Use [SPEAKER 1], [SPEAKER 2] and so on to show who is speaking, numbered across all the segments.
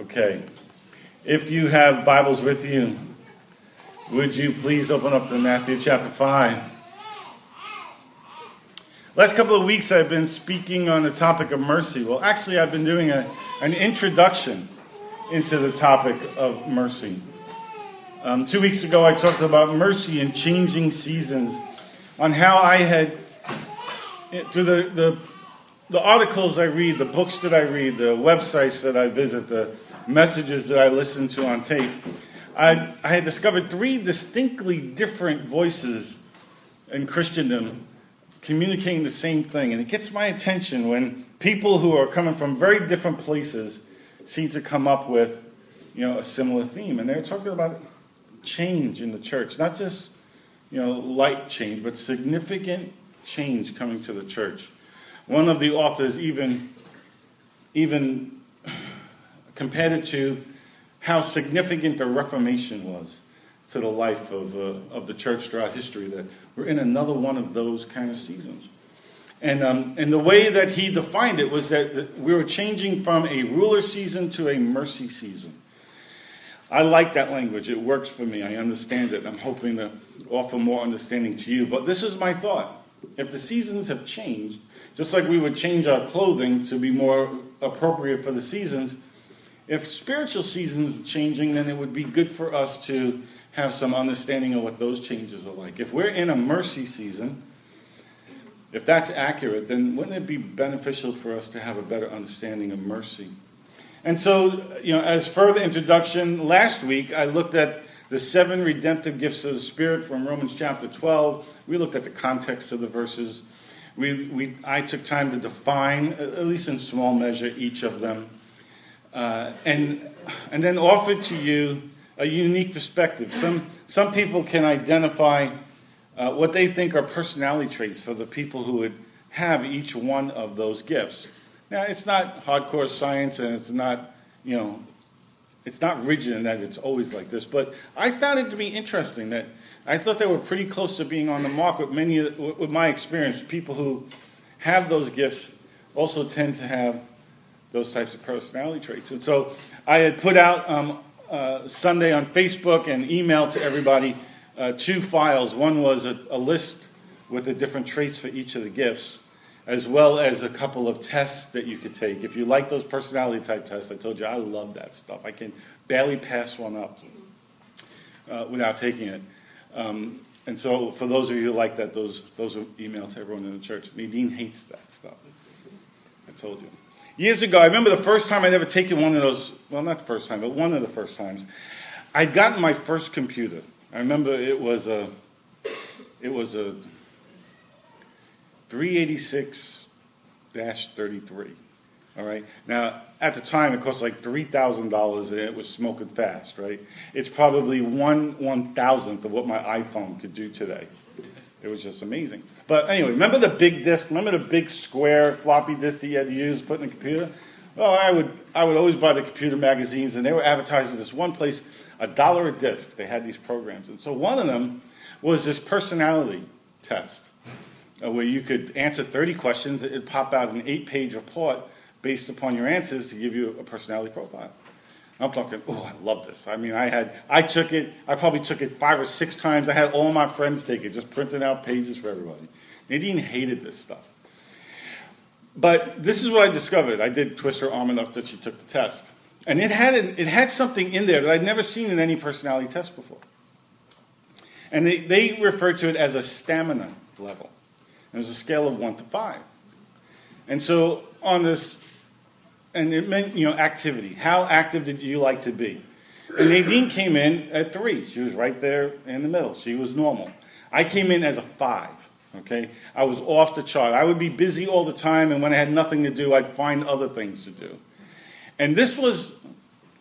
[SPEAKER 1] Okay. If you have Bibles with you, would you please open up to Matthew chapter 5? Last couple of weeks, I've been speaking on the topic of mercy. Well, actually, I've been doing a, an introduction into the topic of mercy. Um, two weeks ago, I talked about mercy and changing seasons, on how I had, through the, the, the articles I read, the books that I read, the websites that I visit, the messages that I listened to on tape, I, I had discovered three distinctly different voices in Christendom communicating the same thing. And it gets my attention when people who are coming from very different places seem to come up with, you know, a similar theme. And they're talking about change in the church, not just, you know, light change, but significant change coming to the church. One of the authors even, even compared it to how significant the Reformation was to the life of, uh, of the church throughout history, that we're in another one of those kind of seasons. And, um, and the way that he defined it was that, that we were changing from a ruler season to a mercy season. I like that language. It works for me. I understand it. I'm hoping to offer more understanding to you. But this is my thought. If the seasons have changed, just like we would change our clothing to be more appropriate for the seasons, if spiritual seasons are changing, then it would be good for us to have some understanding of what those changes are like. If we're in a mercy season, if that's accurate, then wouldn't it be beneficial for us to have a better understanding of mercy? And so, you know, as further introduction, last week I looked at the seven redemptive gifts of the Spirit from Romans chapter 12. We looked at the context of the verses. We, we, I took time to define, at least in small measure, each of them uh, and, and then offer to you a unique perspective. Some, some people can identify uh, what they think are personality traits for the people who would have each one of those gifts. Now, it's not hardcore science and it's not, you know, it's not rigid in that it's always like this, but I found it to be interesting that I thought they were pretty close to being on the mark with many, with my experience, people who have those gifts also tend to have those types of personality traits. And so I had put out um, uh, Sunday on Facebook and emailed to everybody uh, two files. One was a, a, list with the different traits for each of the gifts, as well as a couple of tests that you could take. If you like those personality type tests, I told you I love that stuff. I can barely pass one up uh, without taking it. Um, and so, for those of you who like that, those those are emailed to everyone in the church. Nadine hates that stuff. I told you. Years ago, I remember the first time I'd ever taken one of those, well, not the first time, but one of the first times. I'd gotten my first computer. I remember it was a, it was a 386-33. All right. Now, at the time, it cost like three thousand dollars, and it was smoking fast. Right. It's probably one one thousandth of what my iPhone could do today. It was just amazing. But anyway, remember the big disk? Remember the big square floppy disk that you had to use put in the computer? Well, I would I would always buy the computer magazines, and they were advertising this one place, a dollar a disc. They had these programs, and so one of them was this personality test, uh, where you could answer 30 questions. It'd pop out an eight-page report based upon your answers to give you a personality profile. I'm talking, oh, I love this. I mean, I had, I took it, I probably took it five or six times. I had all my friends take it, just printing out pages for everybody. Nadine hated this stuff. But this is what I discovered. I did twist her arm enough that she took the test. And it had, it had something in there that I'd never seen in any personality test before. And they, they refer to it as a stamina level. It was a scale of one to five. And so on this and it meant, you know, activity. How active did you like to be? And Nadine came in at three. She was right there in the middle. She was normal. I came in as a five. Okay, I was off the chart. I would be busy all the time, and when I had nothing to do, I'd find other things to do. And this was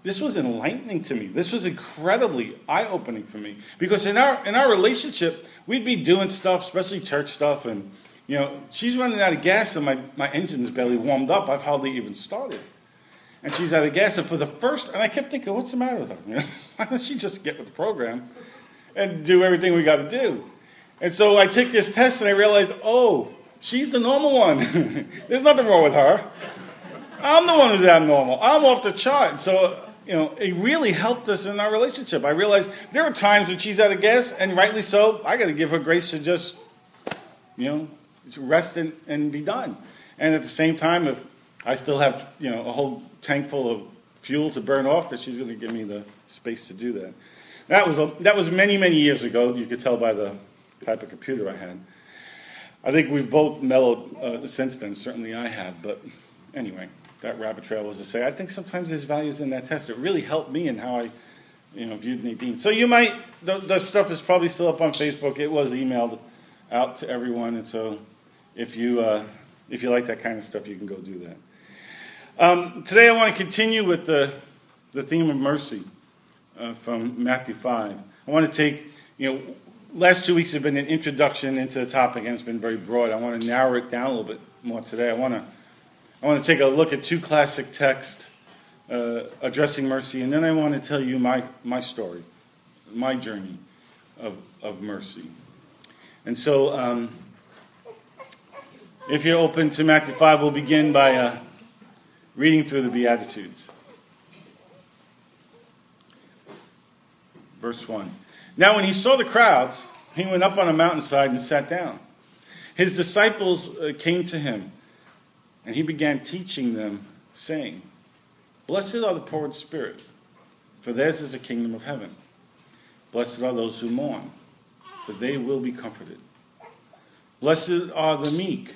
[SPEAKER 1] this was enlightening to me. This was incredibly eye-opening for me because in our in our relationship, we'd be doing stuff, especially church stuff, and you know, she's running out of gas and my, my engine's barely warmed up. I've hardly even started. And she's out of gas. And for the first, and I kept thinking, what's the matter with her? You know, why doesn't she just get with the program and do everything we got to do? And so I took this test and I realized, oh, she's the normal one. There's nothing wrong with her. I'm the one who's abnormal. I'm off the chart. So you know, it really helped us in our relationship. I realized there are times when she's out of gas, and rightly so, I got to give her grace to just, you know, rest and, and be done. And at the same time, if I still have, you know, a whole tank full of fuel to burn off, that she's going to give me the space to do that. That was, a, that was many, many years ago. You could tell by the type of computer I had. I think we've both mellowed uh, since then. Certainly I have. But anyway, that rabbit trail was to say, I think sometimes there's values in that test. It really helped me in how I you know, viewed Nadine. So you might, the, the stuff is probably still up on Facebook. It was emailed out to everyone. And so if you, uh, if you like that kind of stuff, you can go do that. Um, today I want to continue with the, the theme of mercy uh, from Matthew 5. I want to take, you know, last two weeks have been an introduction into the topic and it's been very broad. I want to narrow it down a little bit more today. I want to, I want to take a look at two classic texts uh, addressing mercy, and then I want to tell you my, my story, my journey of, of mercy. And so, um, if you're open to Matthew 5, we'll begin by uh, reading through the Beatitudes. Verse 1. Now, when he saw the crowds, he went up on a mountainside and sat down. His disciples uh, came to him, and he began teaching them, saying, Blessed are the poor in spirit, for theirs is the kingdom of heaven. Blessed are those who mourn, for they will be comforted. Blessed are the meek,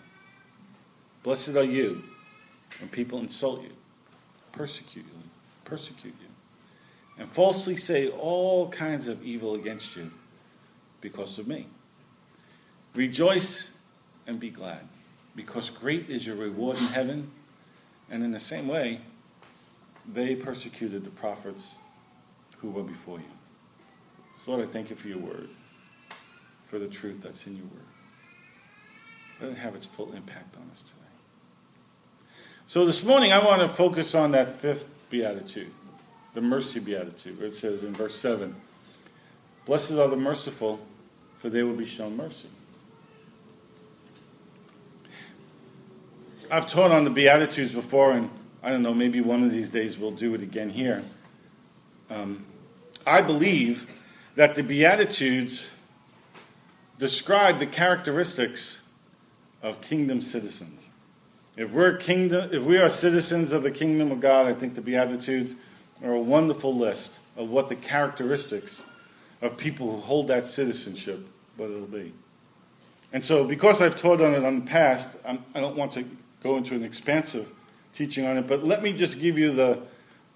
[SPEAKER 1] Blessed are you when people insult you, persecute you, persecute you and falsely say all kinds of evil against you because of me. Rejoice and be glad, because great is your reward in heaven. And in the same way, they persecuted the prophets who were before you. So Lord, I thank you for your word, for the truth that's in your word. Let it have its full impact on us today. So this morning, I want to focus on that fifth beatitude the mercy beatitude, where it says in verse 7 Blessed are the merciful, for they will be shown mercy. I've taught on the Beatitudes before, and I don't know, maybe one of these days we'll do it again here. Um, I believe that the Beatitudes describe the characteristics of kingdom citizens. If we're kingdom, if we are citizens of the kingdom of God, I think the Beatitudes are a wonderful list of what the characteristics of people who hold that citizenship, what it'll be. And so, because I've taught on it in the past, I'm, I do not want to go into an expansive teaching on it, but let me just give you the,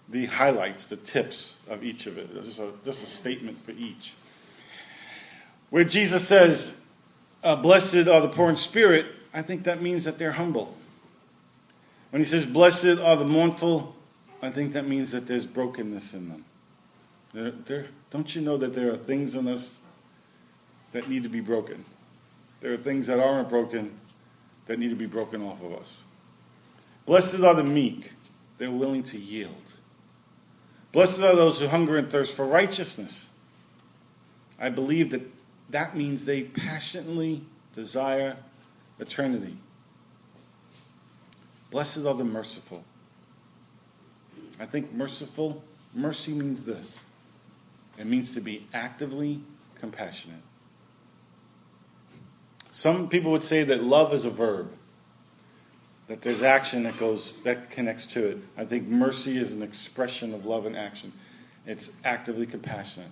[SPEAKER 1] the highlights, the tips of each of it. Just a, just a statement for each. Where Jesus says, uh, Blessed are the poor in spirit, I think that means that they're humble. When he says, Blessed are the mournful, I think that means that there's brokenness in them. Don't you know that there are things in us that need to be broken? There are things that aren't broken that need to be broken off of us. Blessed are the meek, they're willing to yield. Blessed are those who hunger and thirst for righteousness. I believe that that means they passionately desire eternity. Blessed are the merciful. I think merciful, mercy means this it means to be actively compassionate. Some people would say that love is a verb, that there's action that goes that connects to it. I think mercy is an expression of love and action. It's actively compassionate.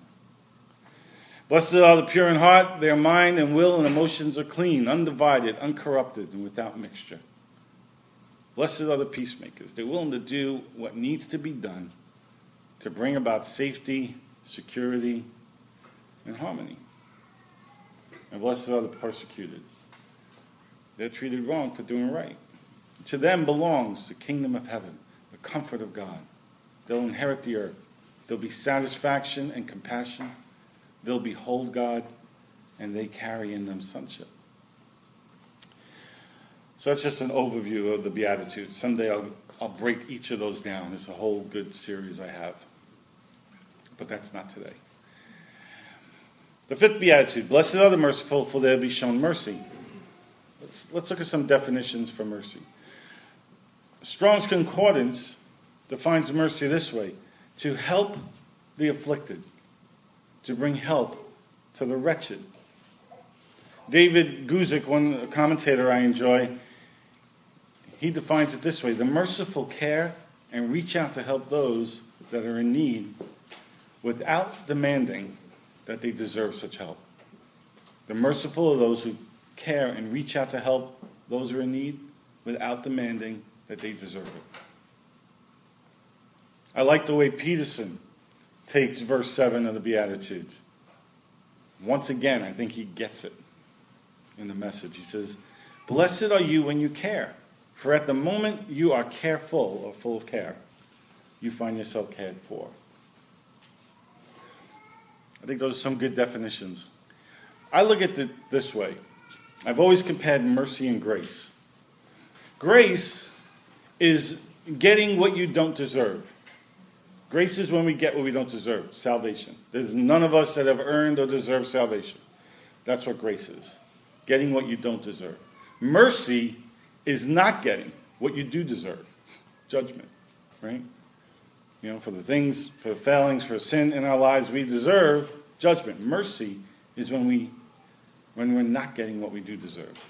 [SPEAKER 1] Blessed are the pure in heart, their mind and will and emotions are clean, undivided, uncorrupted, and without mixture. Blessed are the peacemakers. They're willing to do what needs to be done to bring about safety, security, and harmony. And blessed are the persecuted. They're treated wrong for doing right. To them belongs the kingdom of heaven, the comfort of God. They'll inherit the earth. there'll be satisfaction and compassion. They'll behold God, and they carry in them sonship. So that's just an overview of the Beatitudes. Someday I'll, I'll break each of those down. It's a whole good series I have. But that's not today. The fifth Beatitude Blessed are the merciful, for they'll be shown mercy. Let's, let's look at some definitions for mercy. Strong's Concordance defines mercy this way to help the afflicted, to bring help to the wretched. David Guzik, one commentator I enjoy, he defines it this way the merciful care and reach out to help those that are in need without demanding that they deserve such help. The merciful are those who care and reach out to help those who are in need without demanding that they deserve it. I like the way Peterson takes verse 7 of the Beatitudes. Once again, I think he gets it in the message. He says, Blessed are you when you care, for at the moment you are careful or full of care, you find yourself cared for. I think those are some good definitions. I look at it this way I've always compared mercy and grace. Grace is getting what you don't deserve. Grace is when we get what we don't deserve salvation. There's none of us that have earned or deserved salvation. That's what grace is getting what you don't deserve. Mercy is not getting what you do deserve judgment, right? You know, for the things, for the failings, for sin in our lives we deserve judgment. Mercy is when we when we're not getting what we do deserve.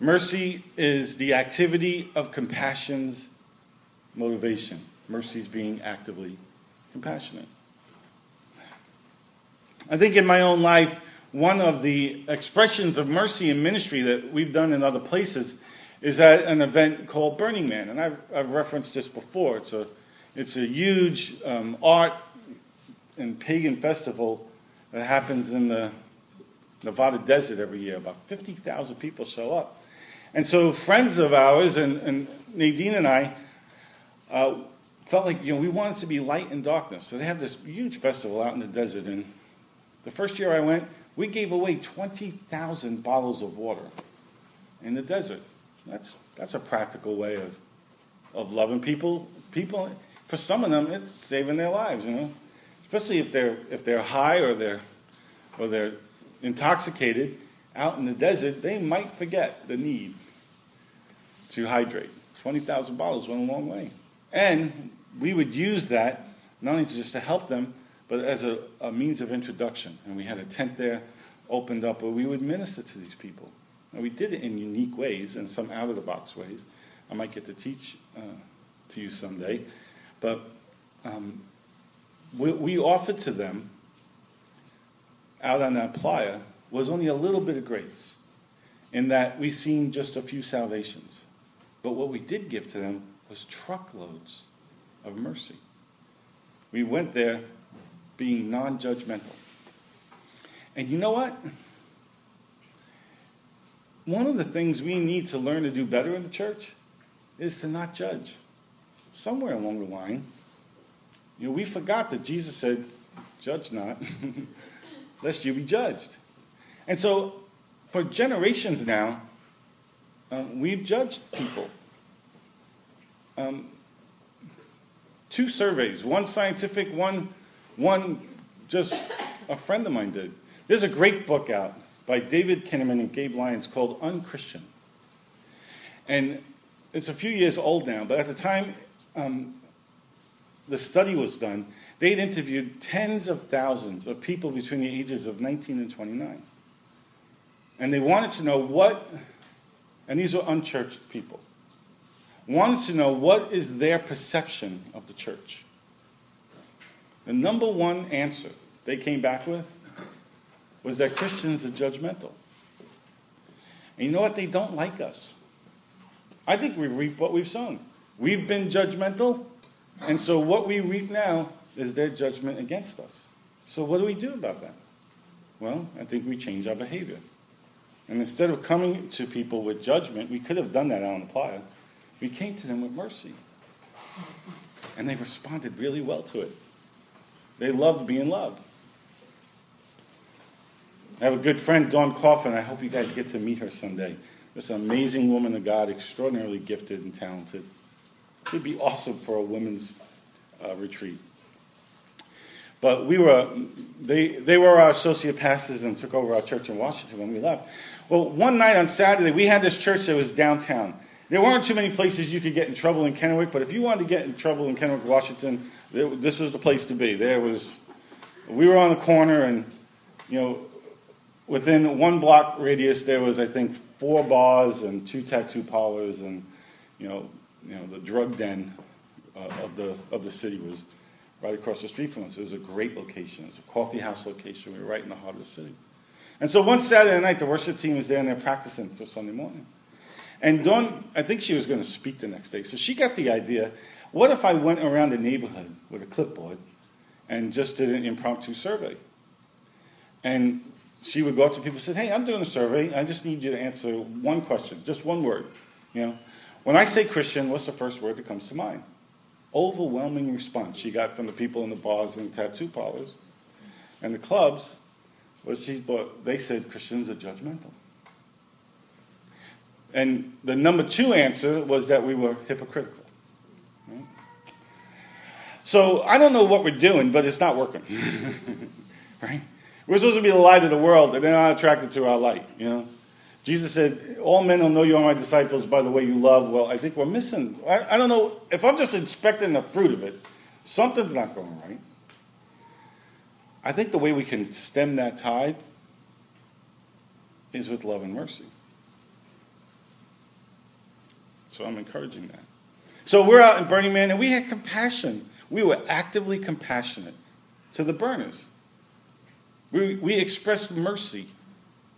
[SPEAKER 1] Mercy is the activity of compassion's motivation. Mercy is being actively compassionate. I think in my own life, one of the expressions of mercy and ministry that we've done in other places is at an event called Burning Man. And I've, I've referenced this before. It's a, it's a huge um, art and pagan festival that happens in the Nevada desert every year. About 50,000 people show up. And so friends of ours, and, and Nadine and I, uh, felt like you know we wanted to be light in darkness. So they have this huge festival out in the desert. And the first year I went, we gave away 20,000 bottles of water in the desert. That's, that's a practical way of, of loving people. People, for some of them, it's saving their lives, you know. Especially if they're, if they're high or they're, or they're intoxicated out in the desert, they might forget the need to hydrate. 20,000 bottles went a long way. And we would use that not only just to help them, but as a, a means of introduction. And we had a tent there opened up where we would minister to these people. And we did it in unique ways and some out of the box ways. I might get to teach uh, to you someday. But um, we, we offered to them out on that playa was only a little bit of grace in that we seen just a few salvations. But what we did give to them was truckloads of mercy. We went there being non judgmental. And you know what? One of the things we need to learn to do better in the church is to not judge. Somewhere along the line, you know, we forgot that Jesus said, Judge not, lest you be judged. And so, for generations now, um, we've judged people. Um, two surveys, one scientific, one, one just a friend of mine did. There's a great book out by David Kinnaman and Gabe Lyons called Unchristian. And it's a few years old now, but at the time um, the study was done, they'd interviewed tens of thousands of people between the ages of 19 and 29. And they wanted to know what, and these were unchurched people, wanted to know what is their perception of the church. The number one answer they came back with was that Christians are judgmental. And you know what? They don't like us. I think we reap what we've sown. We've been judgmental, and so what we reap now is their judgment against us. So what do we do about that? Well, I think we change our behavior. And instead of coming to people with judgment, we could have done that on the playa. We came to them with mercy. And they responded really well to it. They loved being loved. I have a good friend, Dawn Coffin. I hope you guys get to meet her someday. This amazing woman of God, extraordinarily gifted and talented. She'd be awesome for a women's uh, retreat. But we were, they, they were our associate pastors and took over our church in Washington when we left. Well, one night on Saturday, we had this church that was downtown. There weren't too many places you could get in trouble in Kennewick, but if you wanted to get in trouble in Kennewick, Washington, this was the place to be. There was, we were on the corner, and you know, within one block radius, there was I think four bars and two tattoo parlors, and you know, you know, the drug den uh, of the of the city was right across the street from us. It was a great location. It was a coffee house location. We were right in the heart of the city. And so one Saturday night, the worship team was there and they're practicing for Sunday morning. And Dawn, I think she was going to speak the next day. So she got the idea what if I went around the neighborhood with a clipboard and just did an impromptu survey? And she would go up to people and say, Hey, I'm doing a survey. I just need you to answer one question, just one word. You know, when I say Christian, what's the first word that comes to mind? Overwhelming response she got from the people in the bars and the tattoo parlors and the clubs was she thought they said Christians are judgmental. And the number two answer was that we were hypocritical. Right? So I don't know what we're doing, but it's not working. right? We're supposed to be the light of the world, and they're not attracted to our light. You know, Jesus said, "All men will know you are my disciples by the way you love." Well, I think we're missing. I, I don't know if I'm just inspecting the fruit of it. Something's not going right. I think the way we can stem that tide is with love and mercy. So I'm encouraging that. So we're out in Burning Man and we had compassion. We were actively compassionate to the burners. We, we expressed mercy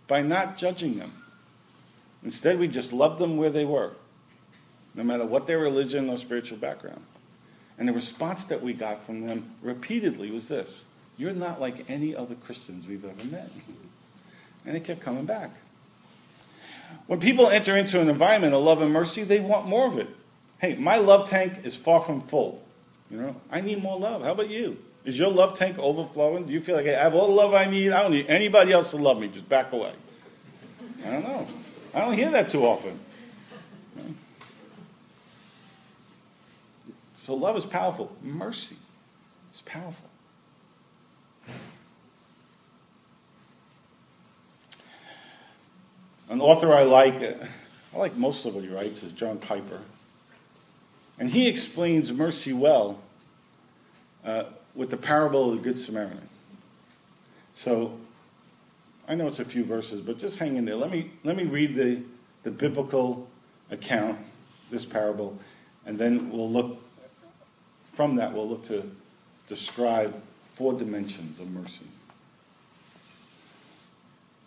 [SPEAKER 1] by not judging them. Instead, we just loved them where they were, no matter what their religion or spiritual background. And the response that we got from them repeatedly was this You're not like any other Christians we've ever met. And they kept coming back. When people enter into an environment of love and mercy, they want more of it. Hey, my love tank is far from full. You know, I need more love. How about you? Is your love tank overflowing? Do you feel like hey, I have all the love I need? I don't need anybody else to love me. Just back away. I don't know. I don't hear that too often. So love is powerful. Mercy is powerful. An author I like, I like most of what he writes, is John Piper. And he explains mercy well uh, with the parable of the Good Samaritan. So I know it's a few verses, but just hang in there. Let me, let me read the, the biblical account, this parable, and then we'll look, from that, we'll look to describe four dimensions of mercy.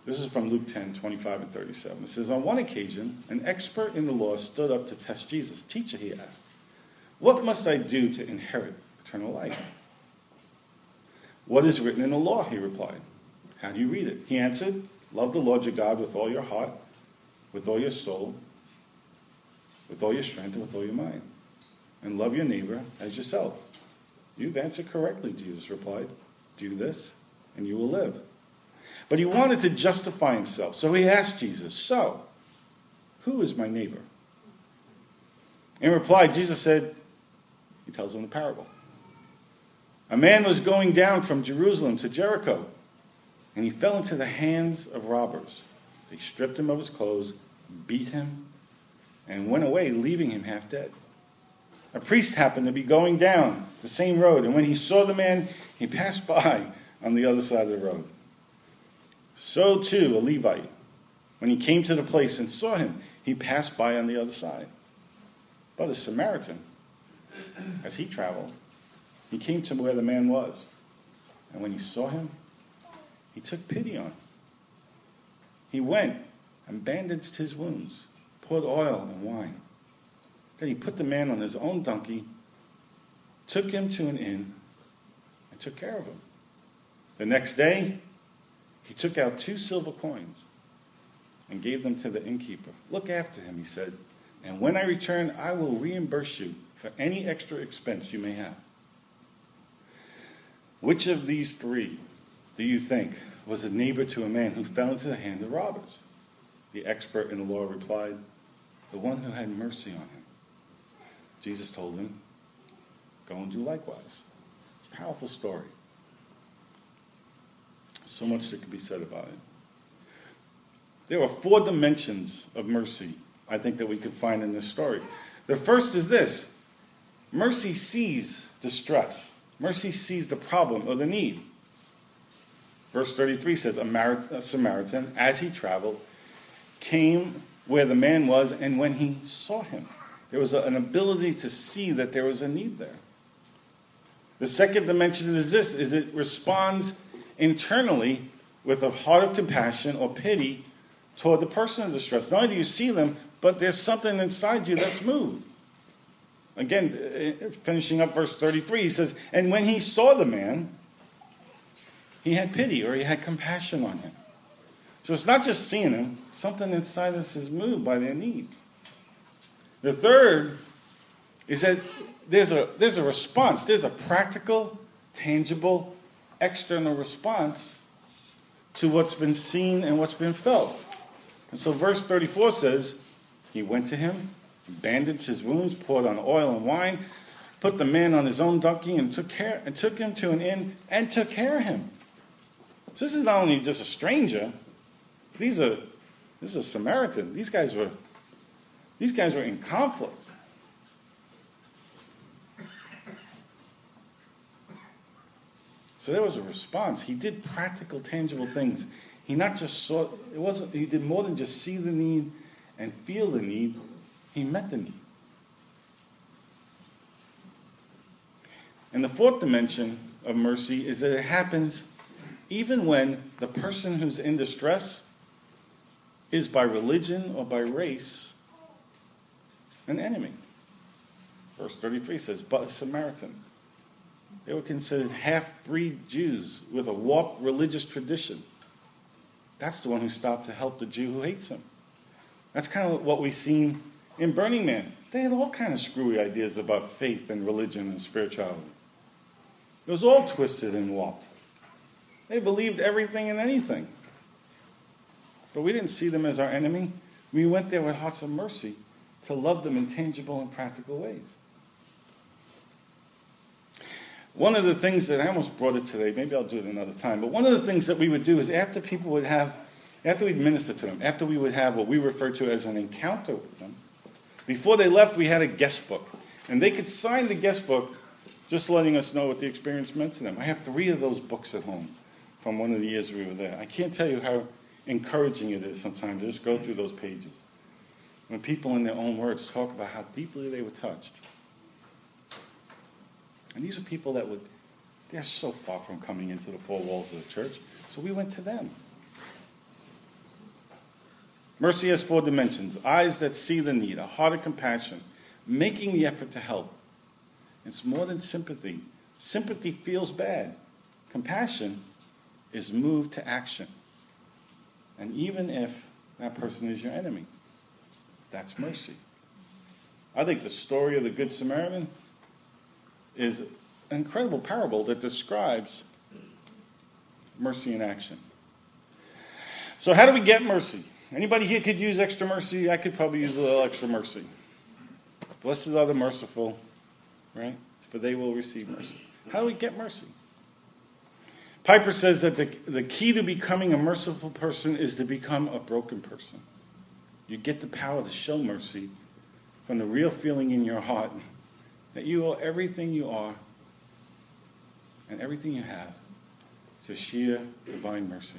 [SPEAKER 1] This is from Luke 10, 25 and 37. It says, On one occasion, an expert in the law stood up to test Jesus. Teacher, he asked, What must I do to inherit eternal life? What is written in the law? He replied. How do you read it? He answered, Love the Lord your God with all your heart, with all your soul, with all your strength, and with all your mind. And love your neighbor as yourself. You've answered correctly, Jesus replied. Do this, and you will live. But he wanted to justify himself. So he asked Jesus, So, who is my neighbor? In reply, Jesus said, He tells him the parable. A man was going down from Jerusalem to Jericho, and he fell into the hands of robbers. They stripped him of his clothes, beat him, and went away, leaving him half dead. A priest happened to be going down the same road, and when he saw the man, he passed by on the other side of the road. So too, a Levite, when he came to the place and saw him, he passed by on the other side. But a Samaritan, as he traveled, he came to where the man was. And when he saw him, he took pity on him. He went and bandaged his wounds, poured oil and wine. Then he put the man on his own donkey, took him to an inn, and took care of him. The next day, he took out two silver coins and gave them to the innkeeper. Look after him, he said, and when I return, I will reimburse you for any extra expense you may have. Which of these three do you think was a neighbor to a man who fell into the hand of robbers? The expert in the law replied, The one who had mercy on him. Jesus told him, Go and do likewise. Powerful story. So much that could be said about it. There are four dimensions of mercy, I think, that we can find in this story. The first is this mercy sees distress, mercy sees the problem or the need. Verse 33 says, A Samaritan, as he traveled, came where the man was, and when he saw him, there was an ability to see that there was a need there. The second dimension is this is it responds internally with a heart of compassion or pity toward the person in distress. Not only do you see them, but there's something inside you that's moved. Again, uh, finishing up verse 33, he says, And when he saw the man, he had pity or he had compassion on him. So it's not just seeing him, something inside us is moved by their need. The third is that there's a, there's a response, there's a practical, tangible, external response to what's been seen and what's been felt. And so verse 34 says, He went to him, bandaged his wounds, poured on oil and wine, put the man on his own donkey, and took, care, and took him to an inn and took care of him. So this is not only just a stranger, these are this is a Samaritan. These guys were these guys were in conflict. So there was a response. He did practical, tangible things. He not just saw it wasn't he did more than just see the need and feel the need. He met the need. And the fourth dimension of mercy is that it happens even when the person who's in distress is by religion or by race an enemy. Verse 33 says, But a Samaritan. They were considered half breed Jews with a warped religious tradition. That's the one who stopped to help the Jew who hates him. That's kind of what we've seen in Burning Man. They had all kind of screwy ideas about faith and religion and spirituality. It was all twisted and warped. They believed everything and anything. But we didn't see them as our enemy. We went there with hearts of mercy to love them in tangible and practical ways. One of the things that I almost brought it today, maybe I'll do it another time, but one of the things that we would do is after people would have, after we'd minister to them, after we would have what we refer to as an encounter with them, before they left, we had a guest book. And they could sign the guest book just letting us know what the experience meant to them. I have three of those books at home from one of the years we were there. I can't tell you how encouraging it is sometimes to just go through those pages. When people, in their own words, talk about how deeply they were touched. And these are people that would, they're so far from coming into the four walls of the church. So we went to them. Mercy has four dimensions eyes that see the need, a heart of compassion, making the effort to help. It's more than sympathy. Sympathy feels bad. Compassion is moved to action. And even if that person is your enemy, that's mercy. I think the story of the Good Samaritan is an incredible parable that describes mercy in action. So, how do we get mercy? Anybody here could use extra mercy? I could probably use a little extra mercy. Blessed are the merciful, right? For they will receive mercy. How do we get mercy? Piper says that the, the key to becoming a merciful person is to become a broken person. You get the power to show mercy from the real feeling in your heart that you owe everything you are and everything you have to sheer divine mercy.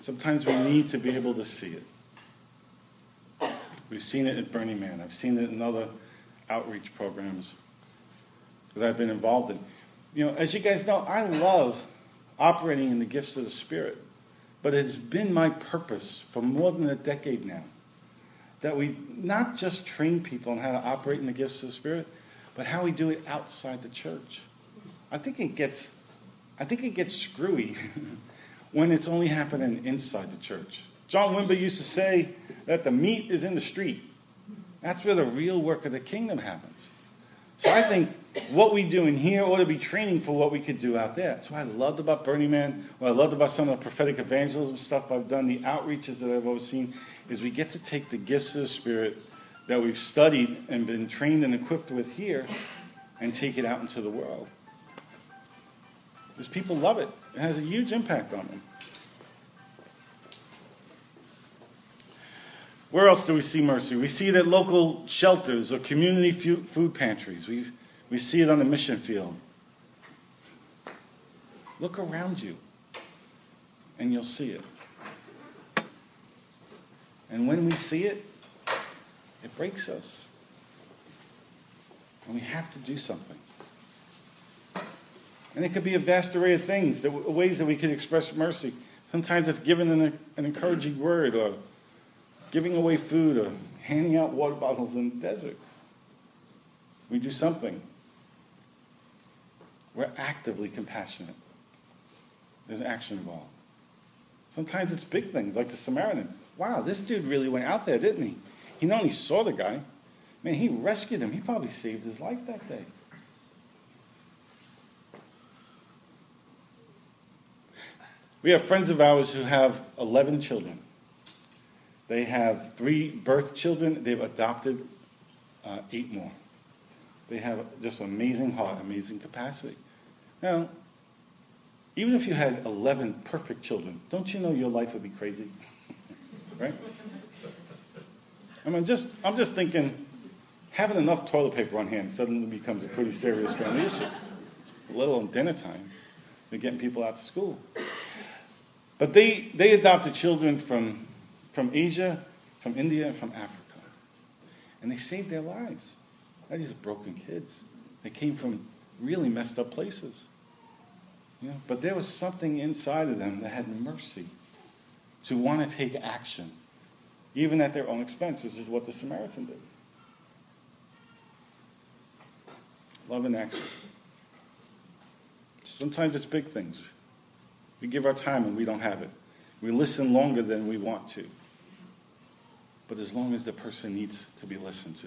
[SPEAKER 1] Sometimes we need to be able to see it. We've seen it at Burning Man. I've seen it in other outreach programs that I've been involved in. You know, as you guys know, I love operating in the gifts of the Spirit, but it has been my purpose for more than a decade now that we not just train people on how to operate in the gifts of the Spirit, but how we do it outside the church. I think it gets, I think it gets screwy when it's only happening inside the church. John Wimber used to say that the meat is in the street. That's where the real work of the kingdom happens. So I think what we do in here ought to be training for what we could do out there. That's what I loved about Burning Man. What I loved about some of the prophetic evangelism stuff I've done, the outreaches that I've overseen, is we get to take the gifts of the Spirit that we've studied and been trained and equipped with here and take it out into the world. Because people love it. It has a huge impact on them. Where else do we see mercy? We see it at local shelters or community food pantries. we we see it on the mission field. Look around you, and you'll see it. And when we see it, it breaks us. And we have to do something. And it could be a vast array of things, that, ways that we could express mercy. Sometimes it's giving an, an encouraging word, or giving away food, or handing out water bottles in the desert. We do something. We're actively compassionate. There's action involved. Sometimes it's big things, like the Samaritan. Wow, this dude really went out there, didn't he? He not only saw the guy, man, he rescued him. He probably saved his life that day. We have friends of ours who have 11 children. They have three birth children. They've adopted uh, eight more. They have just amazing heart, amazing capacity. Now, even if you had 11 perfect children, don't you know your life would be crazy? right? I mean, just I'm just thinking, having enough toilet paper on hand suddenly becomes a pretty serious family issue. Let alone dinner time. They're getting people out to school. But they, they adopted children from, from Asia, from India, and from Africa. And they saved their lives. These are broken kids. They came from really messed up places. You know, but there was something inside of them that had mercy to want to take action, even at their own expense. This is what the Samaritan did. Love and action. Sometimes it's big things. We give our time and we don't have it. We listen longer than we want to. But as long as the person needs to be listened to.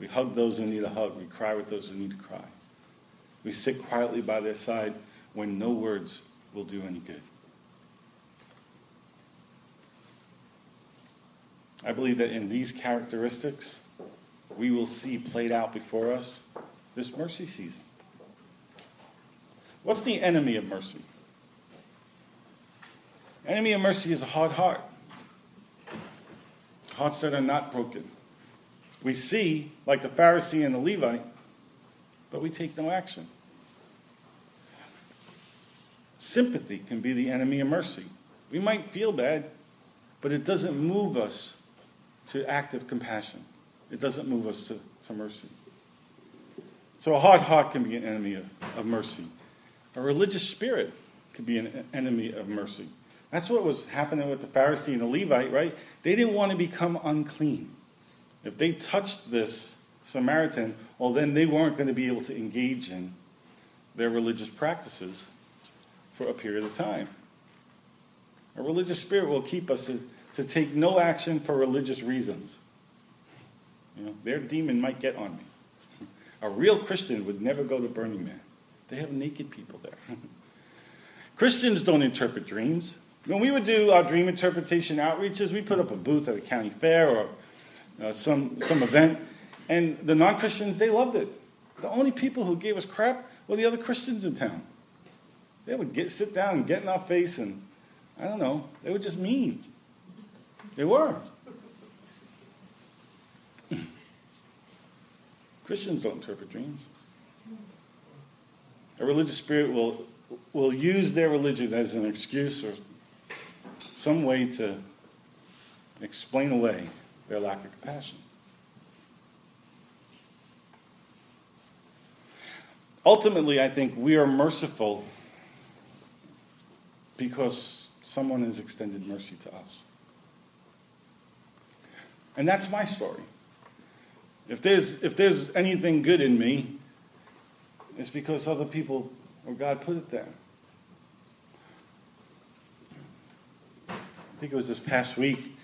[SPEAKER 1] We hug those who need a hug. We cry with those who need to cry. We sit quietly by their side when no words will do any good. I believe that in these characteristics, we will see played out before us this mercy season. What's the enemy of mercy? Enemy of mercy is a hard heart. Hearts that are not broken we see, like the Pharisee and the Levite, but we take no action. Sympathy can be the enemy of mercy. We might feel bad, but it doesn't move us to active compassion. It doesn't move us to, to mercy. So a hard heart can be an enemy of, of mercy. A religious spirit can be an enemy of mercy. That's what was happening with the Pharisee and the Levite, right? They didn't want to become unclean. If they touched this Samaritan, well, then they weren't going to be able to engage in their religious practices for a period of time. A religious spirit will keep us to, to take no action for religious reasons. You know, their demon might get on me. A real Christian would never go to Burning Man. They have naked people there. Christians don't interpret dreams. When we would do our dream interpretation outreaches, we put up a booth at a county fair or uh, some, some event, and the non Christians, they loved it. The only people who gave us crap were the other Christians in town. They would get, sit down and get in our face, and I don't know, they were just mean. They were. Christians don't interpret dreams. A religious spirit will, will use their religion as an excuse or some way to explain away their lack of compassion. Ultimately, I think we are merciful because someone has extended mercy to us. And that's my story. If there's, if there's anything good in me, it's because other people or God put it there. I think it was this past week.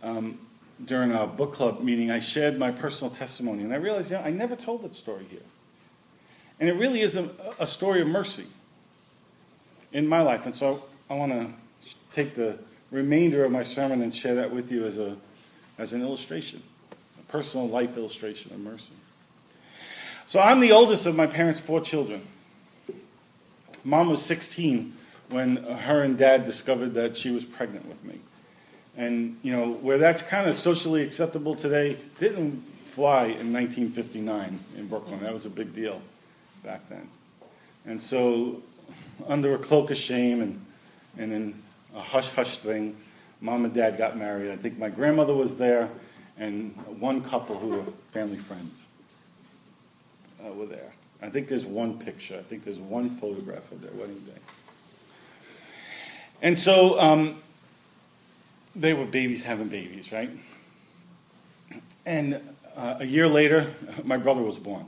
[SPEAKER 1] Um, during a book club meeting, I shared my personal testimony, and I realized, know, I never told that story here. And it really is a, a story of mercy in my life. And so I want to take the remainder of my sermon and share that with you as, a, as an illustration, a personal life illustration of mercy. So I'm the oldest of my parents' four children. Mom was 16 when her and dad discovered that she was pregnant with me. And, you know, where that's kind of socially acceptable today didn't fly in 1959 in Brooklyn. That was a big deal back then. And so, under a cloak of shame and, and in a hush hush thing, mom and dad got married. I think my grandmother was there, and one couple who were family friends uh, were there. I think there's one picture. I think there's one photograph of their wedding day. And so um, they were babies having babies, right? And uh, a year later, my brother was born.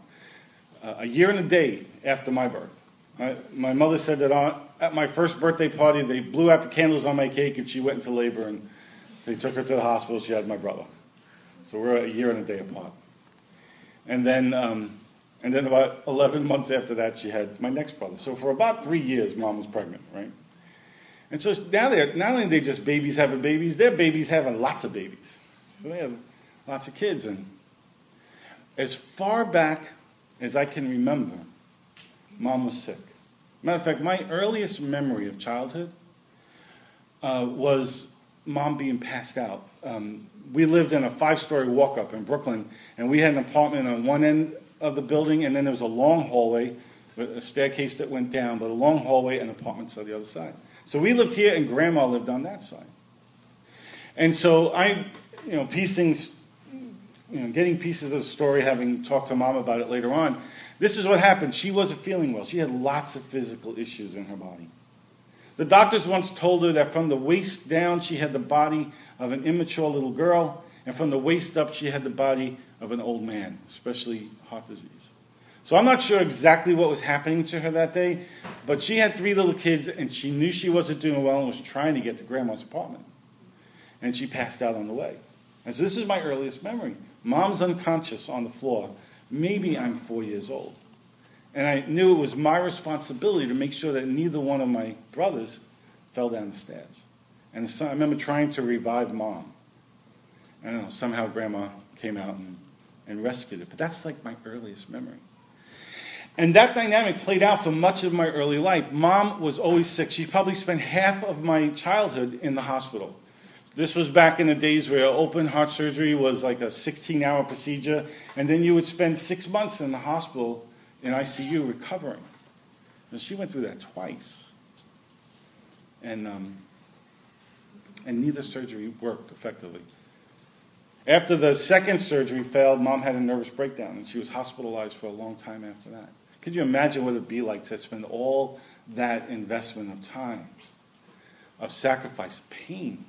[SPEAKER 1] Uh, a year and a day after my birth. My, my mother said that on, at my first birthday party, they blew out the candles on my cake and she went into labor and they took her to the hospital. She had my brother. So we're a year and a day apart. And then um, and then about 11 months after that, she had my next brother. So for about three years, mom was pregnant, right? And so now they're not only are they just babies having babies, they're babies having lots of babies. So they have lots of kids. And as far back as I can remember, mom was sick. Matter of fact, my earliest memory of childhood uh, was mom being passed out. Um, we lived in a five story walk up in Brooklyn, and we had an apartment on one end of the building, and then there was a long hallway with a staircase that went down, but a long hallway and apartments on the other side. So we lived here, and Grandma lived on that side. And so I, you know, piecing, you know, getting pieces of the story, having talked to Mom about it later on. This is what happened. She wasn't feeling well. She had lots of physical issues in her body. The doctors once told her that from the waist down, she had the body of an immature little girl, and from the waist up, she had the body of an old man, especially heart disease. So I'm not sure exactly what was happening to her that day, but she had three little kids and she knew she wasn't doing well and was trying to get to grandma's apartment. And she passed out on the way. And so this is my earliest memory. Mom's unconscious on the floor. Maybe I'm four years old. And I knew it was my responsibility to make sure that neither one of my brothers fell down the stairs. And I remember trying to revive mom. Don't know, somehow grandma came out and and rescued it. But that's like my earliest memory. And that dynamic played out for much of my early life. Mom was always sick. She probably spent half of my childhood in the hospital. This was back in the days where open heart surgery was like a 16 hour procedure, and then you would spend six months in the hospital in ICU recovering. And she went through that twice. And, um, and neither surgery worked effectively. After the second surgery failed, mom had a nervous breakdown and she was hospitalized for a long time after that. Could you imagine what it would be like to spend all that investment of time, of sacrifice, pain,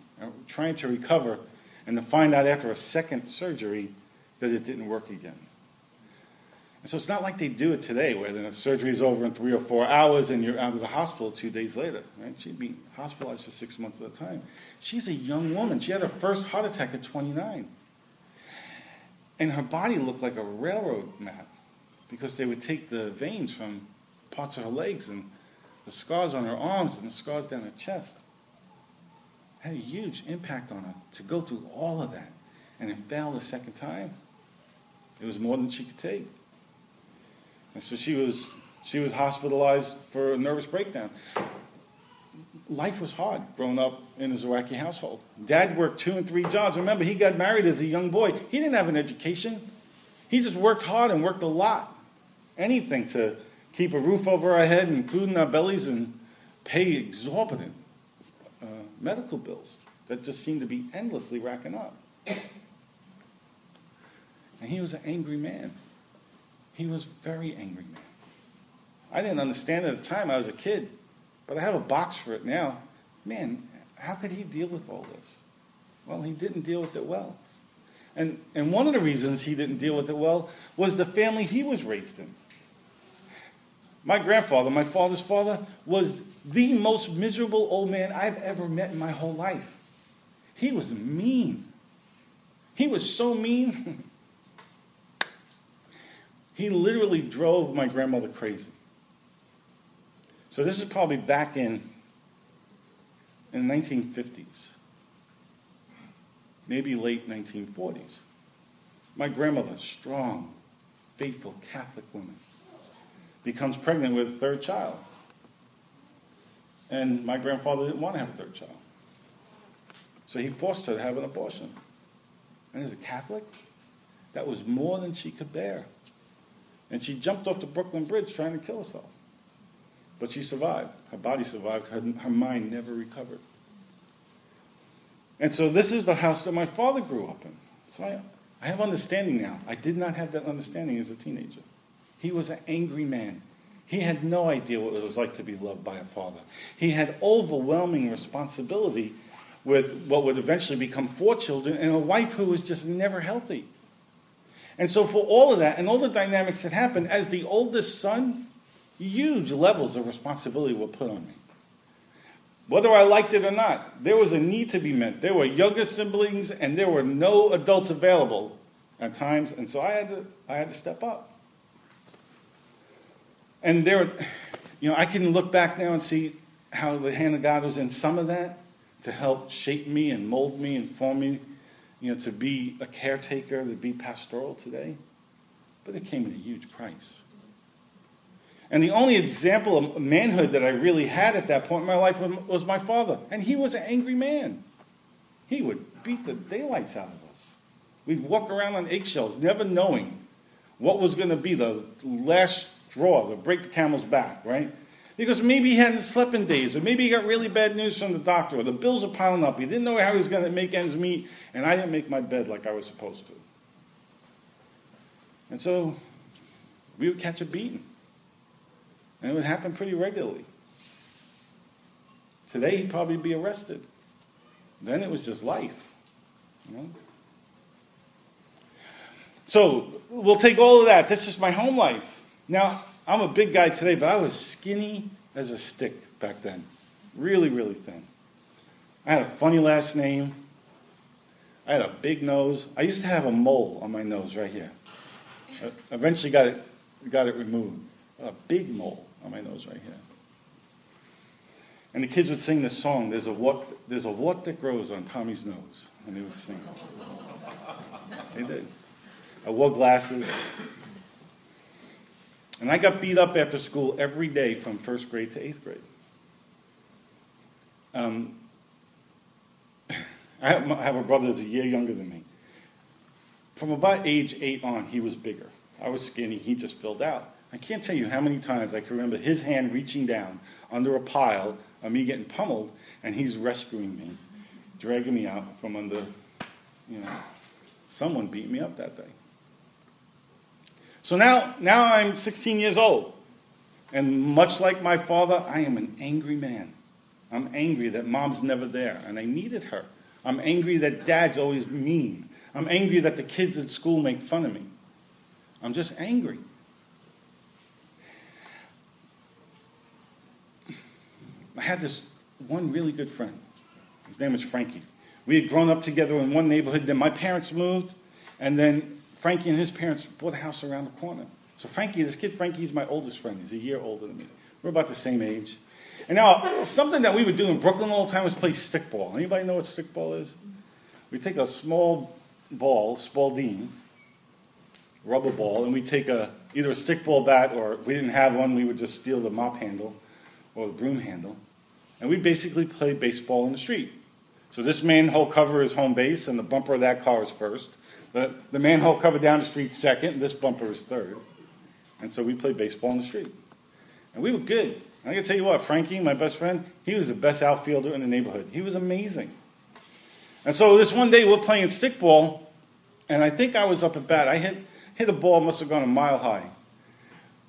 [SPEAKER 1] trying to recover, and to find out after a second surgery that it didn't work again? And so it's not like they do it today, where the surgery is over in three or four hours and you're out of the hospital two days later. Right? She'd be hospitalized for six months at a time. She's a young woman. She had her first heart attack at 29. And her body looked like a railroad map because they would take the veins from parts of her legs and the scars on her arms and the scars down her chest. Had a huge impact on her to go through all of that. And it failed the second time. It was more than she could take. And so she was she was hospitalized for a nervous breakdown life was hard growing up in a Zawacki household. Dad worked two and three jobs. Remember, he got married as a young boy. He didn't have an education. He just worked hard and worked a lot. Anything to keep a roof over our head and food in our bellies and pay exorbitant uh, medical bills that just seemed to be endlessly racking up. And he was an angry man. He was very angry man. I didn't understand at the time. I was a kid. But I have a box for it now. Man, how could he deal with all this? Well, he didn't deal with it well. And, and one of the reasons he didn't deal with it well was the family he was raised in. My grandfather, my father's father, was the most miserable old man I've ever met in my whole life. He was mean. He was so mean. He literally drove my grandmother crazy. So this is probably back in in the 1950s, maybe late 1940s. My grandmother, strong, faithful Catholic woman, becomes pregnant with third child. And my grandfather didn't want to have a third child. So he forced her to have an abortion. And as a Catholic, that was more than she could bear. And she jumped off the Brooklyn Bridge trying to kill herself. But she survived. Her body survived. Her, her mind never recovered. And so this is the house that my father grew up in. So I, I have understanding now. I did not have that understanding as a teenager. He was an angry man. He had no idea what it was like to be loved by a father. He had overwhelming responsibility with what would eventually become four children and a wife who was just never healthy. And so, for all of that and all the dynamics that happened, as the oldest son, huge levels of responsibility were put on me. Whether I liked it or not, there was a need to be met. There were younger siblings, and there were no adults available at times, and so I had to, I had to step up. And there, you know, I can look back now and see how the hand of God was in some of that to help shape me and mold me and form me, you know, to be a caretaker, to be pastoral today. But it came at a huge price. And the only example of manhood that I really had at that point in my life was my father. And he was an angry man. He would beat the daylights out of us. We'd walk around on eggshells, never knowing what was going to be the last straw to break the camel's back, right? Because maybe he hadn't slept in days, or maybe he got really bad news from the doctor, or the bills are piling up. He didn't know how he was going to make ends meet, and I didn't make my bed like I was supposed to. And so we would catch a beating. And it would happen pretty regularly. Today he'd probably be arrested. Then it was just life. You know? So we'll take all of that. This is my home life. Now, I'm a big guy today, but I was skinny as a stick back then. Really, really thin. I had a funny last name. I had a big nose. I used to have a mole on my nose right here. I eventually got it, got it removed. A big mole on my nose right here. And the kids would sing this song, There's a what, there's a what that grows on Tommy's nose. And they would sing. they did. I wore glasses. And I got beat up after school every day from first grade to eighth grade. Um, I have a brother that's a year younger than me. From about age eight on, he was bigger. I was skinny, he just filled out. I can't tell you how many times I can remember his hand reaching down under a pile of me getting pummeled, and he's rescuing me, dragging me out from under, you know, someone beat me up that day. So now, now I'm 16 years old. And much like my father, I am an angry man. I'm angry that mom's never there and I needed her. I'm angry that dad's always mean. I'm angry that the kids at school make fun of me. I'm just angry. I had this one really good friend. His name was Frankie. We had grown up together in one neighborhood. Then my parents moved, and then Frankie and his parents bought a house around the corner. So Frankie, this kid Frankie, is my oldest friend. He's a year older than me. We're about the same age. And now, something that we would do in Brooklyn all the time was play stickball. Anybody know what stickball is? We take a small ball, Spalding, rubber ball, and we take a either a stickball bat or if we didn't have one, we would just steal the mop handle or the broom handle, and we basically play baseball in the street. So this manhole cover is home base, and the bumper of that car is first. The, the manhole cover down the street second, this bumper is third. And so we played baseball in the street. And we were good. And I can tell you what, Frankie, my best friend, he was the best outfielder in the neighborhood. He was amazing. And so this one day we're playing stickball, and I think I was up at bat. I hit, hit a ball, must have gone a mile high.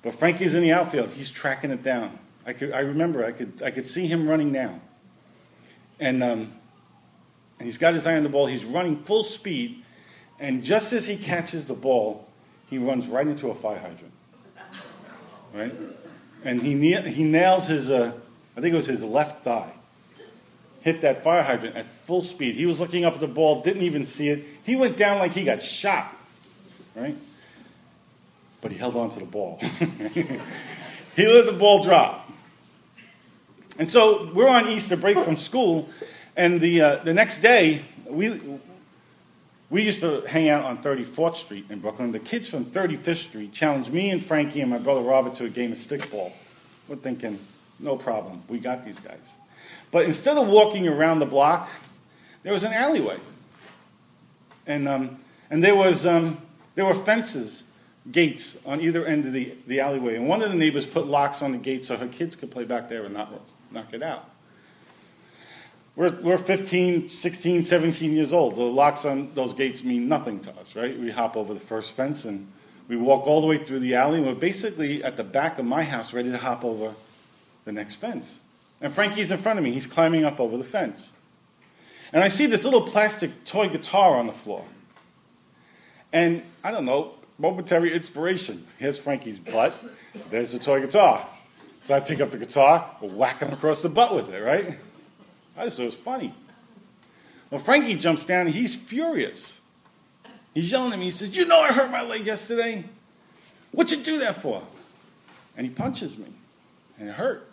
[SPEAKER 1] But Frankie's in the outfield. He's tracking it down. I, could, I remember I could, I could see him running down. And, um, and he's got his eye on the ball. He's running full speed. And just as he catches the ball, he runs right into a fire hydrant. Right? And he, he nails his, uh, I think it was his left thigh. Hit that fire hydrant at full speed. He was looking up at the ball, didn't even see it. He went down like he got shot. Right? but he held on to the ball. he let the ball drop. And so we're on Easter break from school, and the, uh, the next day, we, we used to hang out on 34th Street in Brooklyn. The kids from 35th Street challenged me and Frankie and my brother Robert to a game of stickball. We're thinking, no problem, we got these guys. But instead of walking around the block, there was an alleyway. And, um, and there, was, um, there were fences, gates on either end of the, the alleyway. And one of the neighbors put locks on the gate so her kids could play back there and not knock it out. We're, we're 15, 16, 17 years old. The locks on those gates mean nothing to us, right? We hop over the first fence and we walk all the way through the alley. And we're basically at the back of my house, ready to hop over the next fence. And Frankie's in front of me. He's climbing up over the fence. And I see this little plastic toy guitar on the floor. And I don't know, momentary inspiration. Here's Frankie's butt. There's the toy guitar. So I pick up the guitar, whack him across the butt with it, right? I just thought it was funny. Well, Frankie jumps down and he's furious. He's yelling at me. He says, You know I hurt my leg yesterday. What'd you do that for? And he punches me. And it hurt.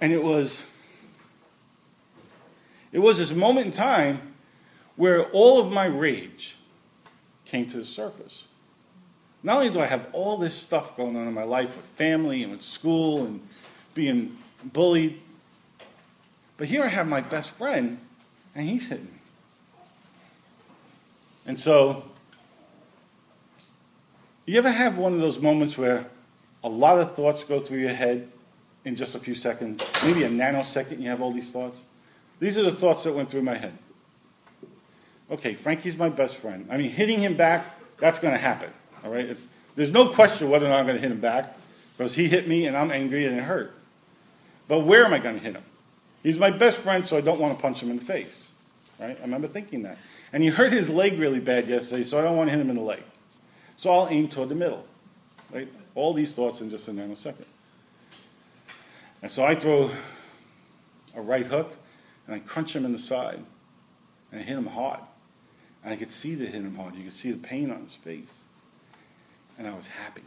[SPEAKER 1] And it was it was this moment in time where all of my rage came to the surface. Not only do I have all this stuff going on in my life with family and with school and being bullied, but here I have my best friend, and he's hitting me. And so, you ever have one of those moments where a lot of thoughts go through your head in just a few seconds? Maybe a nanosecond, you have all these thoughts? These are the thoughts that went through my head. Okay, Frankie's my best friend. I mean, hitting him back, that's going to happen. All right? It's, there's no question whether or not I'm going to hit him back because he hit me and I'm angry and it hurt. But where am I going to hit him? He's my best friend, so I don't want to punch him in the face. Right? I remember thinking that. And he hurt his leg really bad yesterday, so I don't want to hit him in the leg. So I'll aim toward the middle. Right? All these thoughts in just a nanosecond. And so I throw a right hook, and I crunch him in the side, and I hit him hard. And I could see that hit him hard. You could see the pain on his face. And I was happy.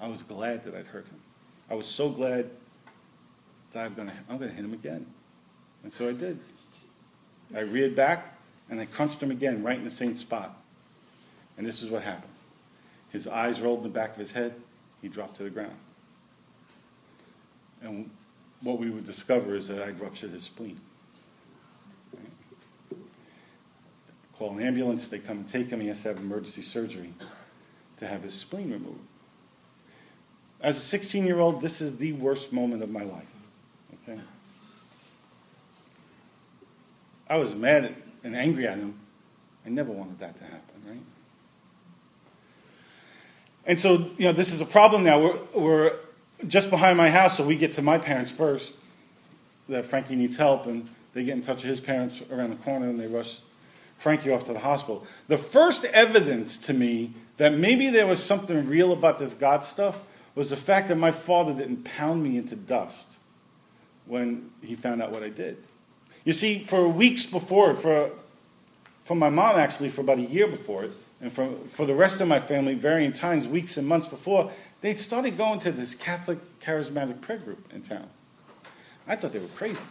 [SPEAKER 1] I was glad that I'd hurt him. I was so glad I'm going to I'm going to hit him again. And so I did. I reared back and I crunched him again right in the same spot. And this is what happened. His eyes rolled in the back of his head. He dropped to the ground. And what we would discover is that I'd ruptured his spleen. Call an ambulance. They come and take him. He has to have emergency surgery to have his spleen removed. As a 16 year old, this is the worst moment of my life. Okay? I was mad and angry at him. I never wanted that to happen, right? And so, you know, this is a problem now. We're, we're just behind my house, so we get to my parents first. That Frankie needs help, and they get in touch with his parents around the corner, and they rush Frankie off to the hospital. The first evidence to me that maybe there was something real about this God stuff was the fact that my father didn't pound me into dust when he found out what I did. You see, for weeks before, for, for my mom actually, for about a year before it, and for, for the rest of my family, varying times, weeks and months before, they'd started going to this Catholic charismatic prayer group in town. I thought they were crazy.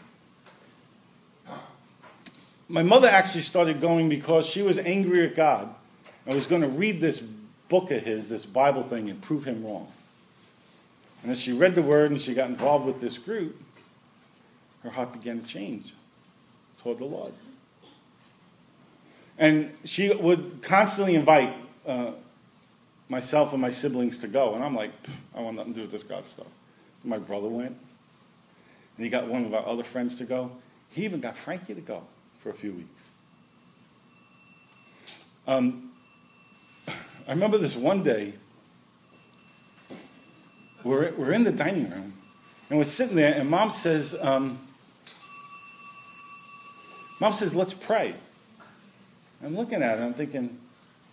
[SPEAKER 1] My mother actually started going because she was angry at God and was going to read this book of his, this Bible thing, and prove him wrong. And as she read the word and she got involved with this group, her heart began to change toward the Lord. And she would constantly invite uh, myself and my siblings to go. And I'm like, I want nothing to do with this God stuff. My brother went. And he got one of our other friends to go. He even got Frankie to go for a few weeks. Um, I remember this one day. We're, we're in the dining room, and we're sitting there, and mom says, um, Mom says, let's pray. I'm looking at her, I'm thinking,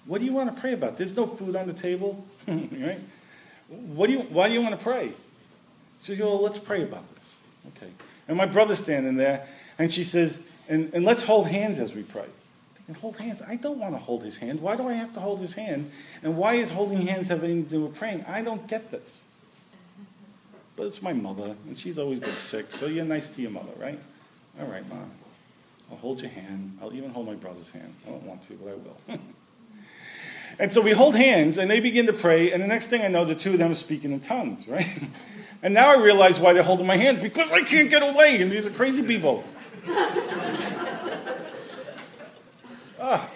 [SPEAKER 1] what do you want to pray about? There's no food on the table, right? What do you, why do you want to pray? She says, well, let's pray about this. Okay. And my brother's standing there, and she says, and, and let's hold hands as we pray. and hold hands. I don't want to hold his hand. Why do I have to hold his hand? And why is holding hands have anything to do with praying? I don't get this. But it's my mother, and she's always been sick, so you're nice to your mother, right? All right, Mom. I'll hold your hand. I'll even hold my brother's hand. I don't want to, but I will. and so we hold hands, and they begin to pray, and the next thing I know, the two of them are speaking in tongues, right? And now I realize why they're holding my hand because I can't get away, and these are crazy people. ah.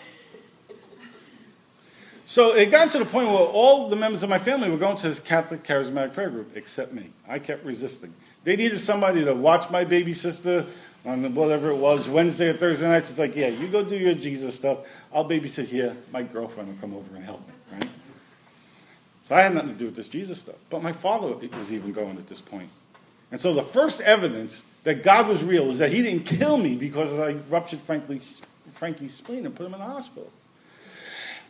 [SPEAKER 1] So it got to the point where all the members of my family were going to this Catholic charismatic prayer group except me. I kept resisting. They needed somebody to watch my baby sister on whatever it was, Wednesday or Thursday nights. It's like, yeah, you go do your Jesus stuff. I'll babysit here. My girlfriend will come over and help me, right? So I had nothing to do with this Jesus stuff. But my father was even going at this point. And so the first evidence that God was real is that he didn't kill me because I ruptured Frankie's, Frankie's spleen and put him in the hospital.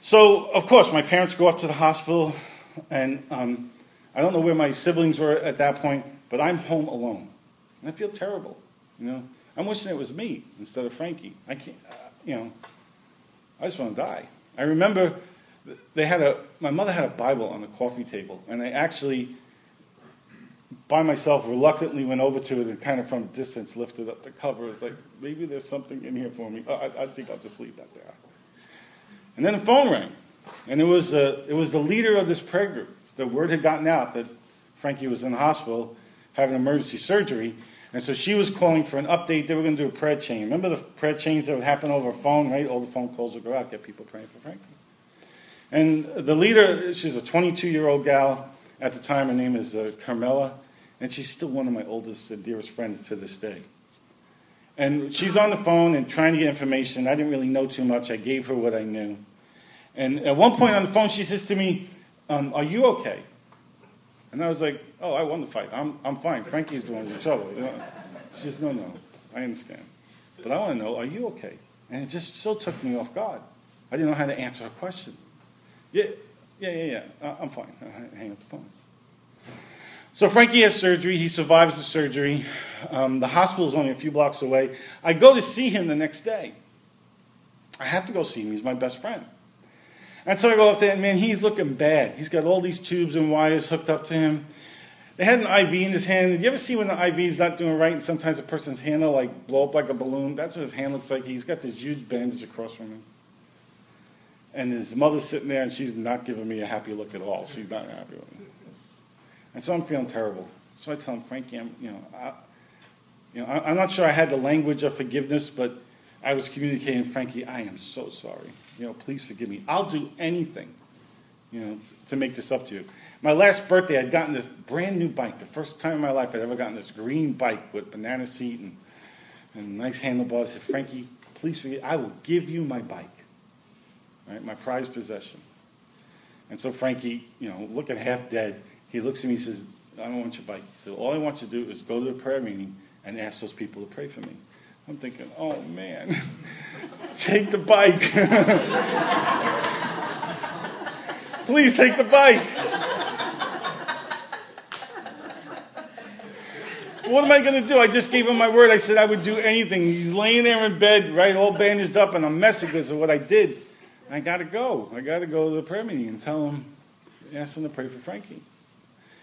[SPEAKER 1] So, of course, my parents go up to the hospital, and um, I don't know where my siblings were at that point, but I'm home alone. And I feel terrible. You know, I'm wishing it was me instead of Frankie. I can't, uh, you know, I just want to die. I remember they had a my mother had a Bible on the coffee table, and I actually by myself reluctantly went over to it and kind of from distance lifted up the cover. It's like maybe there's something in here for me. I, I, think I'll just leave that there. And then the phone rang, and it was uh, it was the leader of this prayer group. The word had gotten out that Frankie was in the hospital having emergency surgery. And so she was calling for an update. They were going to do a prayer chain. Remember the prayer chains that would happen over phone, right? All the phone calls would go out, get people praying for Frankie. And the leader, she's a 22 year old gal at the time. Her name is uh, Carmela, and she's still one of my oldest and dearest friends to this day. And she's on the phone and trying to get information. I didn't really know too much. I gave her what I knew. And at one point on the phone, she says to me, um, Are you okay? And I was like, Oh, I won the fight. I'm, I'm fine. Frankie's doing the trouble. You know? She says, No, no, I understand. But I want to know, Are you okay? And it just so took me off guard. I didn't know how to answer her question. Yeah, yeah, yeah, yeah. I'm fine. I hang up the phone. So Frankie has surgery. He survives the surgery. Um, the hospital is only a few blocks away. I go to see him the next day. I have to go see him. He's my best friend. And so I go up there, and man, he's looking bad. He's got all these tubes and wires hooked up to him. They had an IV in his hand. You ever see when the IV is not doing right, and sometimes a person's hand will like blow up like a balloon? That's what his hand looks like. He's got this huge bandage across from him. And his mother's sitting there, and she's not giving me a happy look at all. She's not happy with me. And so I'm feeling terrible. So I tell him, Frankie, I'm, you know, I, you know, I'm not sure I had the language of forgiveness, but I was communicating, Frankie, I am so sorry. You know, please forgive me. I'll do anything, you know, to make this up to you. My last birthday, I'd gotten this brand new bike. The first time in my life I'd ever gotten this green bike with banana seat and, and nice handlebars. I said, Frankie, please forgive. I will give you my bike right? My prized possession. And so Frankie, you know, looking half dead, he looks at me and says, I don't want your bike. He said, All I want you to do is go to a prayer meeting and ask those people to pray for me. I'm thinking, oh man, take the bike. Please take the bike. What am I going to do? I just gave him my word. I said I would do anything. He's laying there in bed, right, all bandaged up, and I'm messing because of what I did. I got to go. I got to go to the prayer meeting and tell them, ask them to pray for Frankie.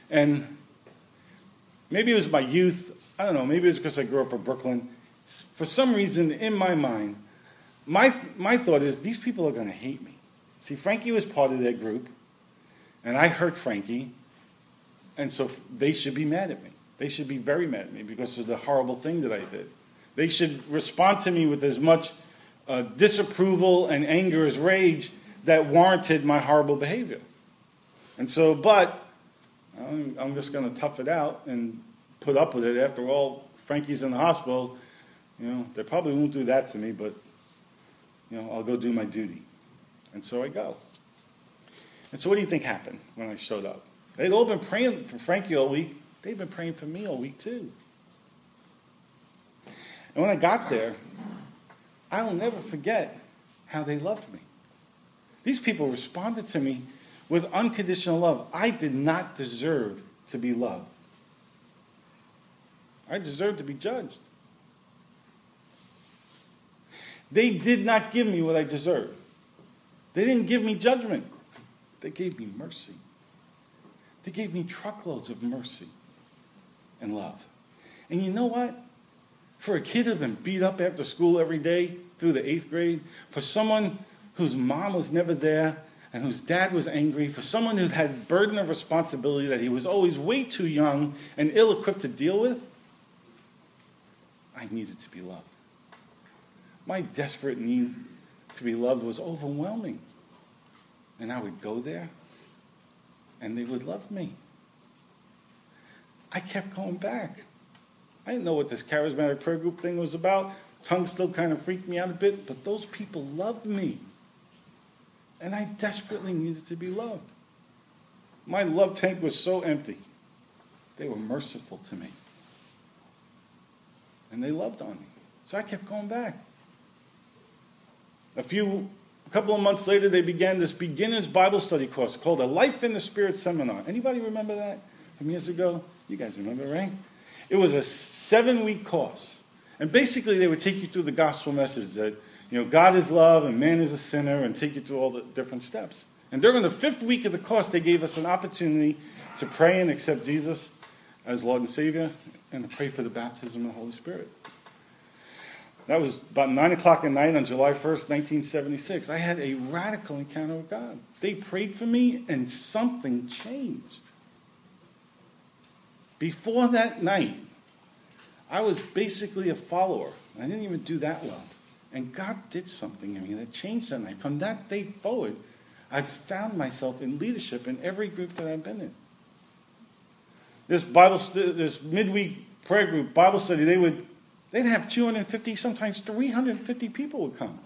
[SPEAKER 1] And maybe it was my youth. I don't know. Maybe it's because I grew up in Brooklyn. For some reason, in my mind, my, my thought is these people are going to hate me. See, Frankie was part of that group, and I hurt Frankie, and so they should be mad at me. They should be very mad at me because of the horrible thing that I did. They should respond to me with as much uh, disapproval and anger as rage that warranted my horrible behavior. And so, but I'm, I'm just going to tough it out and put up with it. After all, Frankie's in the hospital. You know, they probably won't do that to me, but, you know, I'll go do my duty. And so I go. And so, what do you think happened when I showed up? They'd all been praying for Frankie all week. They've been praying for me all week, too. And when I got there, I will never forget how they loved me. These people responded to me with unconditional love. I did not deserve to be loved. I deserved to be judged. They did not give me what I deserved. They didn't give me judgment. They gave me mercy. They gave me truckloads of mercy and love. And you know what? For a kid who'd been beat up after school every day through the eighth grade, for someone whose mom was never there and whose dad was angry, for someone who had burden of responsibility that he was always way too young and ill equipped to deal with, I needed to be loved. My desperate need to be loved was overwhelming. And I would go there and they would love me. I kept going back. I didn't know what this charismatic prayer group thing was about. Tongue still kind of freaked me out a bit, but those people loved me. And I desperately needed to be loved. My love tank was so empty. They were merciful to me. And they loved on me. So I kept going back. A few a couple of months later they began this beginner's Bible study course called a Life in the Spirit seminar. Anybody remember that from years ago? You guys remember, right? It was a seven week course. And basically, they would take you through the gospel message that, you know, God is love and man is a sinner and take you through all the different steps. And during the fifth week of the course, they gave us an opportunity to pray and accept Jesus as Lord and Savior and to pray for the baptism of the Holy Spirit. That was about 9 o'clock at night on July 1st, 1976. I had a radical encounter with God. They prayed for me, and something changed. Before that night, I was basically a follower. I didn't even do that well. And God did something in me that changed that night. From that day forward, I've found myself in leadership in every group that I've been in. This Bible, this midweek prayer group Bible study, they would they'd have 250, sometimes 350 people would come.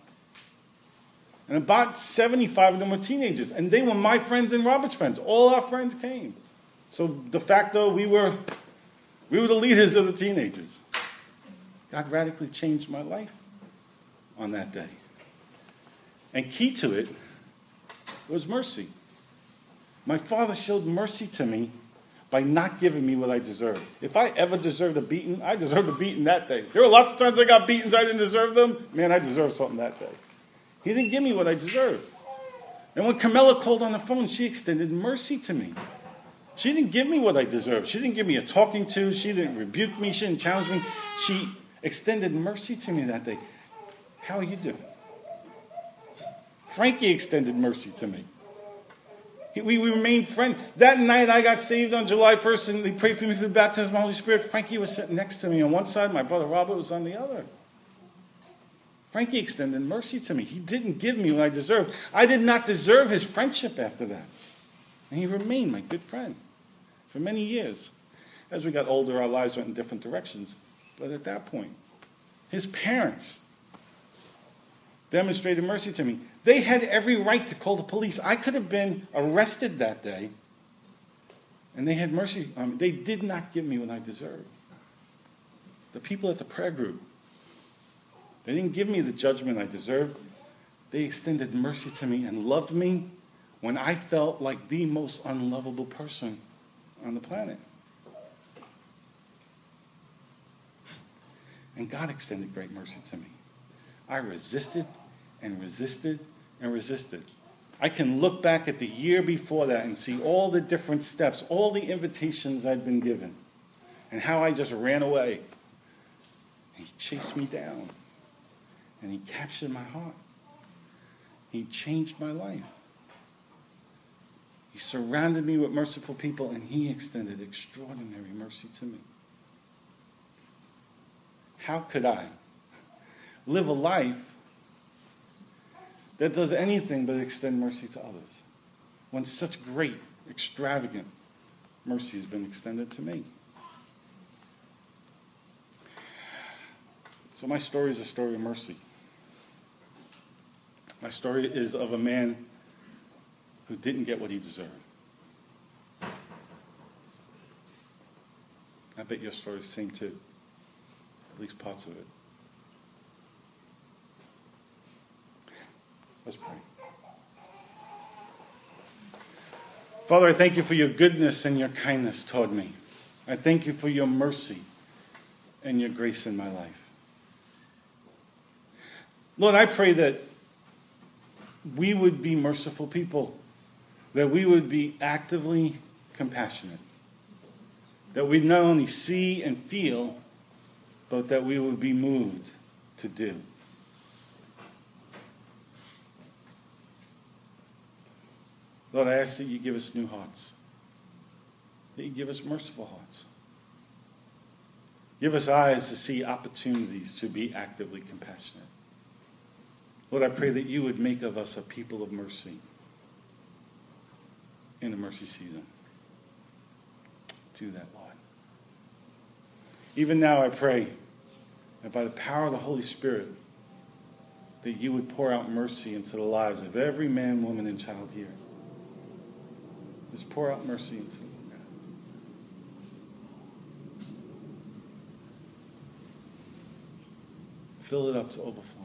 [SPEAKER 1] And about 75 of them were teenagers. And they were my friends and Robert's friends. All our friends came. So de facto, we were, we were the leaders of the teenagers. God radically changed my life on that day. And key to it was mercy. My father showed mercy to me by not giving me what I deserved. If I ever deserved a beating, I deserved a beating that day. There were lots of times I got beatings, I didn't deserve them. Man, I deserved something that day. He didn't give me what I deserved. And when Carmela called on the phone, she extended mercy to me. She didn't give me what I deserved. She didn't give me a talking to. She didn't rebuke me. She didn't challenge me. She extended mercy to me that day. How are you doing? Frankie extended mercy to me. We, we remained friends. That night I got saved on July 1st and they prayed for me for the baptism of the Holy Spirit. Frankie was sitting next to me on one side, my brother Robert was on the other. Frankie extended mercy to me. He didn't give me what I deserved. I did not deserve his friendship after that. And he remained my good friend for many years. As we got older, our lives went in different directions. But at that point, his parents demonstrated mercy to me. They had every right to call the police. I could have been arrested that day, and they had mercy on me. They did not give me what I deserved. The people at the prayer group, they didn't give me the judgment I deserved. They extended mercy to me and loved me when I felt like the most unlovable person on the planet. And God extended great mercy to me. I resisted and resisted and resisted. I can look back at the year before that and see all the different steps, all the invitations I'd been given, and how I just ran away. And he chased me down, and he captured my heart. He changed my life. He surrounded me with merciful people, and He extended extraordinary mercy to me. How could I live a life that does anything but extend mercy to others when such great, extravagant mercy has been extended to me? So, my story is a story of mercy. My story is of a man who didn't get what he deserved. I bet your story is the same too, at least parts of it. Let's pray. Father, I thank you for your goodness and your kindness toward me. I thank you for your mercy and your grace in my life. Lord, I pray that we would be merciful people, that we would be actively compassionate, that we not only see and feel, but that we would be moved to do. Lord, I ask that you give us new hearts, that you give us merciful hearts. Give us eyes to see opportunities to be actively compassionate. Lord, I pray that you would make of us a people of mercy in the mercy season. Do that, Lord. Even now, I pray that by the power of the Holy Spirit, that you would pour out mercy into the lives of every man, woman, and child here. Just pour out mercy into them. Fill it up to overflowing.